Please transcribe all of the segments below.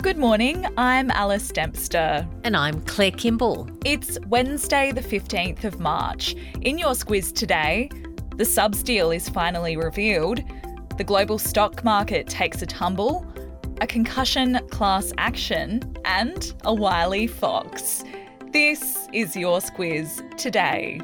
Good morning, I'm Alice Dempster. And I'm Claire Kimball. It's Wednesday, the 15th of March. In your squiz today, the subs deal is finally revealed, the global stock market takes a tumble, a concussion class action, and a wily fox. This is your squiz today.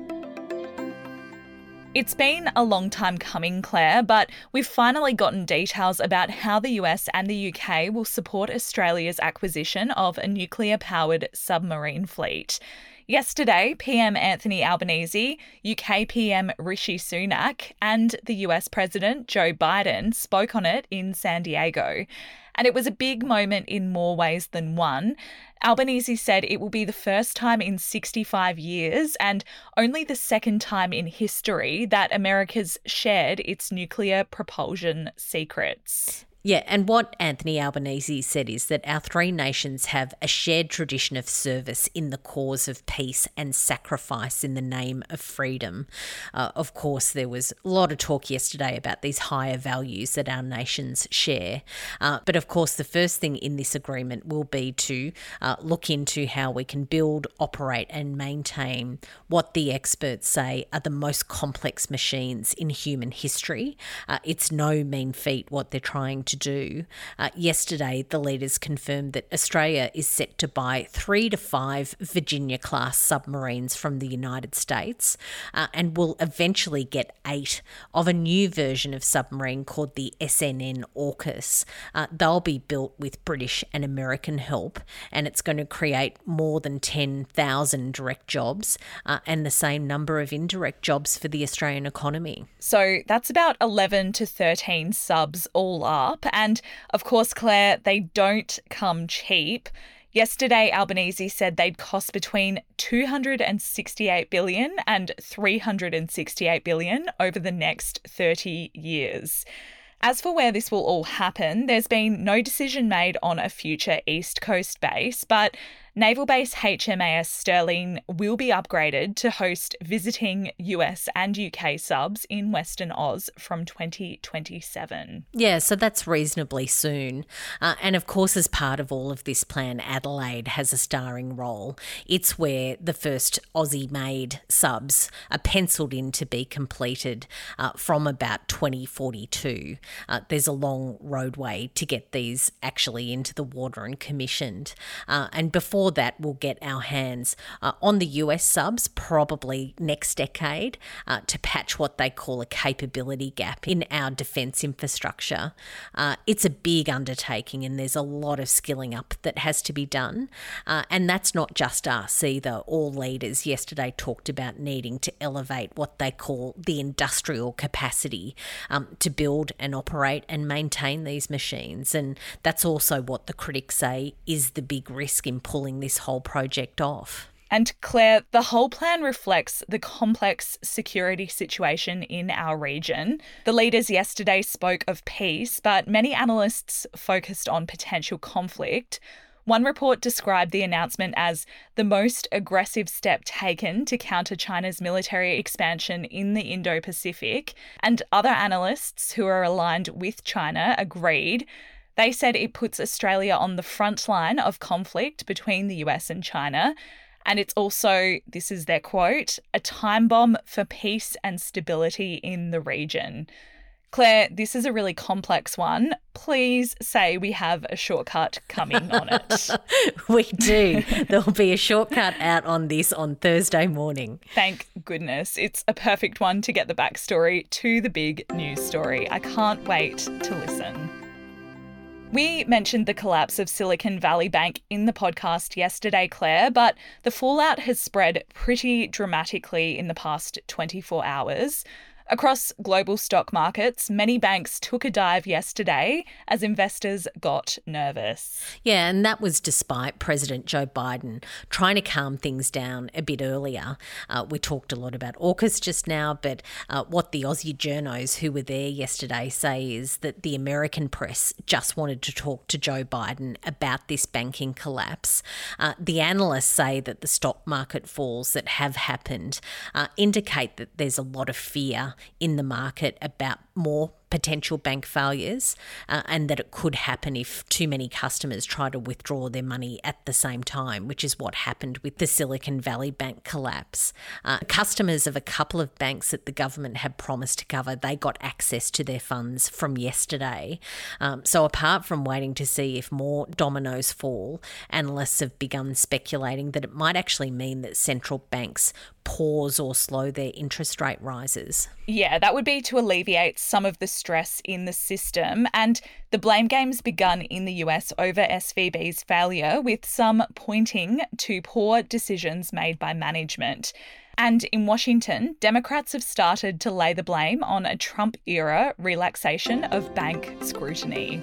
It's been a long time coming, Claire, but we've finally gotten details about how the US and the UK will support Australia's acquisition of a nuclear powered submarine fleet. Yesterday, PM Anthony Albanese, UK PM Rishi Sunak, and the US President Joe Biden spoke on it in San Diego. And it was a big moment in more ways than one. Albanese said it will be the first time in 65 years and only the second time in history that America's shared its nuclear propulsion secrets. Yeah, and what Anthony Albanese said is that our three nations have a shared tradition of service in the cause of peace and sacrifice in the name of freedom. Uh, of course, there was a lot of talk yesterday about these higher values that our nations share. Uh, but of course, the first thing in this agreement will be to uh, look into how we can build, operate, and maintain what the experts say are the most complex machines in human history. Uh, it's no mean feat what they're trying to to do. Uh, yesterday, the leaders confirmed that Australia is set to buy three to five Virginia class submarines from the United States uh, and will eventually get eight of a new version of submarine called the SSN AUKUS. Uh, they'll be built with British and American help, and it's going to create more than 10,000 direct jobs uh, and the same number of indirect jobs for the Australian economy. So that's about 11 to 13 subs all up. And of course, Claire, they don't come cheap. Yesterday, Albanese said they'd cost between 268 billion and 368 billion over the next 30 years. As for where this will all happen, there's been no decision made on a future East Coast base, but Naval Base HMAS Stirling will be upgraded to host visiting US and UK subs in Western Oz from 2027. Yeah, so that's reasonably soon. Uh, and of course, as part of all of this plan, Adelaide has a starring role. It's where the first Aussie made subs are penciled in to be completed uh, from about 2042. Uh, there's a long roadway to get these actually into the water and commissioned. Uh, and before before that, we'll get our hands uh, on the US subs probably next decade uh, to patch what they call a capability gap in our defence infrastructure. Uh, it's a big undertaking and there's a lot of skilling up that has to be done. Uh, and that's not just us either. All leaders yesterday talked about needing to elevate what they call the industrial capacity um, to build and operate and maintain these machines. And that's also what the critics say is the big risk in pulling this whole project off. And Claire, the whole plan reflects the complex security situation in our region. The leaders yesterday spoke of peace, but many analysts focused on potential conflict. One report described the announcement as the most aggressive step taken to counter China's military expansion in the Indo Pacific, and other analysts who are aligned with China agreed. They said it puts Australia on the front line of conflict between the US and China. And it's also, this is their quote, a time bomb for peace and stability in the region. Claire, this is a really complex one. Please say we have a shortcut coming on it. we do. There'll be a shortcut out on this on Thursday morning. Thank goodness. It's a perfect one to get the backstory to the big news story. I can't wait to listen. We mentioned the collapse of Silicon Valley Bank in the podcast yesterday, Claire, but the fallout has spread pretty dramatically in the past 24 hours. Across global stock markets, many banks took a dive yesterday as investors got nervous. Yeah, and that was despite President Joe Biden trying to calm things down a bit earlier. Uh, we talked a lot about AUKUS just now, but uh, what the Aussie journos who were there yesterday say is that the American press just wanted to talk to Joe Biden about this banking collapse. Uh, the analysts say that the stock market falls that have happened uh, indicate that there's a lot of fear in the market about more potential bank failures uh, and that it could happen if too many customers try to withdraw their money at the same time, which is what happened with the Silicon Valley Bank collapse. Uh, customers of a couple of banks that the government had promised to cover, they got access to their funds from yesterday. Um, so apart from waiting to see if more dominoes fall, analysts have begun speculating that it might actually mean that central banks pause or slow their interest rate rises. Yeah, that would be to alleviate some of the stress in the system. And the blame game's begun in the US over SVB's failure, with some pointing to poor decisions made by management. And in Washington, Democrats have started to lay the blame on a Trump era relaxation of bank scrutiny.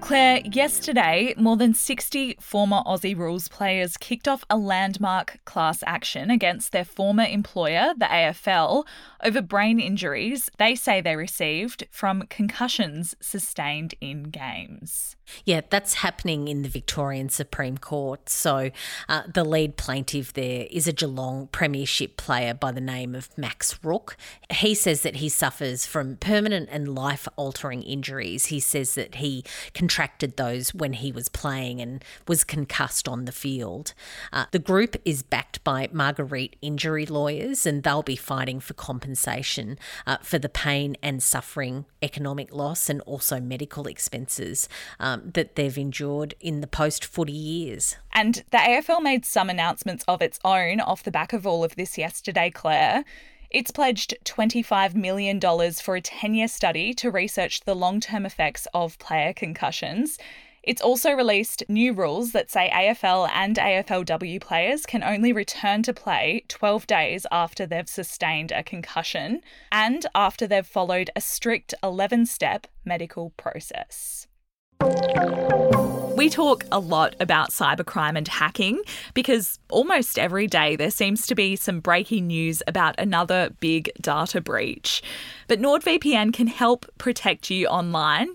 Claire, yesterday, more than 60 former Aussie Rules players kicked off a landmark class action against their former employer, the AFL, over brain injuries they say they received from concussions sustained in games. Yeah, that's happening in the Victorian Supreme Court. So, uh, the lead plaintiff there is a Geelong Premiership player by the name of Max Rooke. He says that he suffers from permanent and life altering injuries. He says that he contracted those when he was playing and was concussed on the field. Uh, the group is backed by Margalit injury lawyers, and they'll be fighting for compensation compensation uh, for the pain and suffering, economic loss, and also medical expenses um, that they've endured in the post footy years. And the AFL made some announcements of its own off the back of all of this yesterday, Claire. It's pledged $25 million for a 10 year study to research the long term effects of player concussions. It's also released new rules that say AFL and AFLW players can only return to play 12 days after they've sustained a concussion and after they've followed a strict 11 step medical process. We talk a lot about cybercrime and hacking because almost every day there seems to be some breaking news about another big data breach. But NordVPN can help protect you online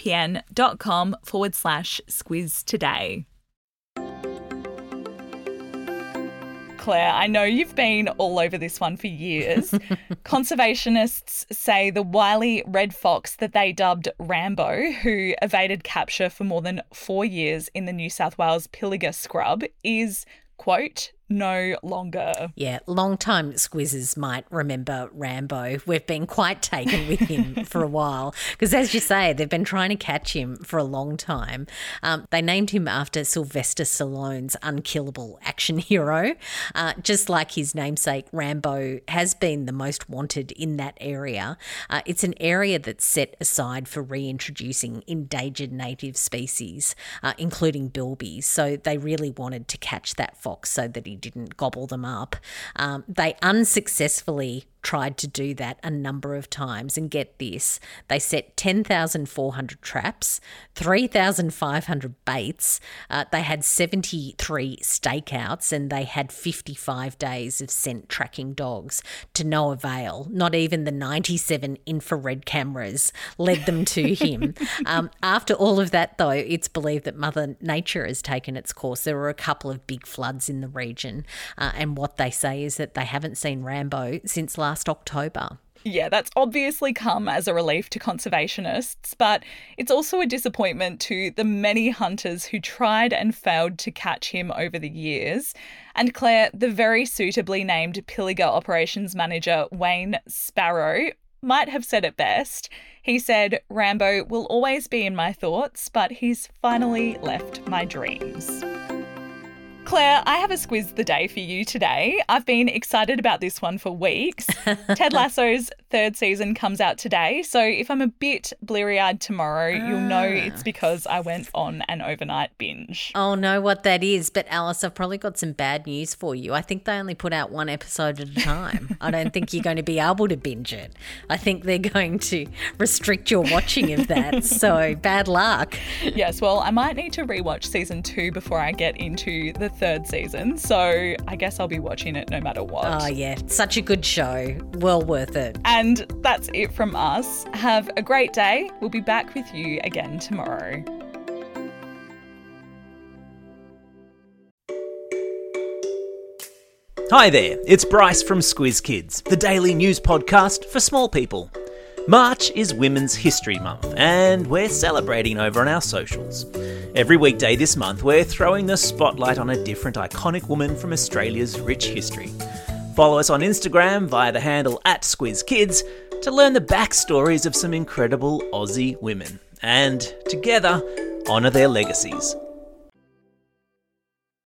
nordvpn.com forward slash squiz today. Claire, I know you've been all over this one for years. Conservationists say the wily red fox that they dubbed Rambo, who evaded capture for more than four years in the New South Wales Pilliga scrub, is, quote, no longer. Yeah, long time squizzes might remember Rambo. We've been quite taken with him for a while because, as you say, they've been trying to catch him for a long time. Um, they named him after Sylvester Stallone's unkillable action hero. Uh, just like his namesake, Rambo has been the most wanted in that area. Uh, it's an area that's set aside for reintroducing endangered native species, uh, including bilbies. So they really wanted to catch that fox so that he didn't gobble them up. Um, they unsuccessfully tried to do that a number of times. And get this they set 10,400 traps, 3,500 baits, uh, they had 73 stakeouts, and they had 55 days of scent tracking dogs to no avail. Not even the 97 infrared cameras led them to him. um, after all of that, though, it's believed that Mother Nature has taken its course. There were a couple of big floods in the region, uh, and what they say is that they haven't seen Rambo since last last October. Yeah, that's obviously come as a relief to conservationists, but it's also a disappointment to the many hunters who tried and failed to catch him over the years. And Claire, the very suitably named Pilliga operations manager Wayne Sparrow, might have said it best. He said, Rambo will always be in my thoughts, but he's finally left my dreams. Claire, I have a squiz the day for you today. I've been excited about this one for weeks. Ted Lasso's third season comes out today, so if I'm a bit bleary eyed tomorrow, ah. you'll know ah. it's because I went on an overnight binge. Oh, know what that is, but Alice, I've probably got some bad news for you. I think they only put out one episode at a time. I don't think you're going to be able to binge it. I think they're going to restrict your watching of that, so bad luck. Yes, well, I might need to rewatch season two before I get into the third season, so I guess I'll be watching it no matter what. Oh, yeah. Such a good show. Well worth it. And that's it from us. Have a great day. We'll be back with you again tomorrow. Hi there, it's Bryce from Squiz Kids, the daily news podcast for small people. March is Women's History Month, and we're celebrating over on our socials. Every weekday this month, we're throwing the spotlight on a different iconic woman from Australia's rich history. Follow us on Instagram via the handle at SquizKids to learn the backstories of some incredible Aussie women, and together, honour their legacies.